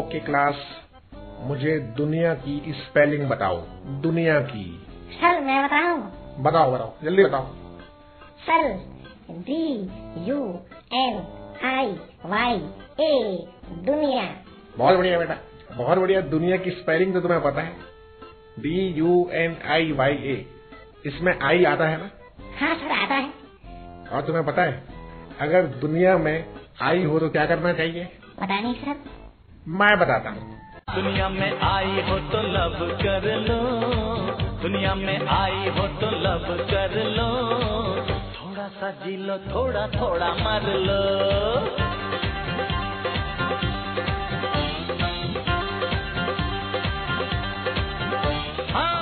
Okay class मुझे दुनिया की स्पेलिंग बताओ। दुनिया की। सर मैं बताऊँ? बताओ बताओ जल्दी बताओ। Sir D U N I Y A दुनिया। बहुत बढ़िया बेटा बहुत बढ़िया। दुनिया की स्पेलिंग तो तुम्हें पता है। D U N I Y A इसमें आई आता है ना? हाँ सर आता है। और तुम्हें पता है अगर दुनिया में आई हो तो क्या करना चाहिए? पता नहीं सर। मैं बताता हूँ। दुनिया में आई हो तो लव कर लो। दुनिया में आई हो तो लव कर लो। थोड़ा सा जी लो, थोड़ा थोड़ा मर लो। हाँ।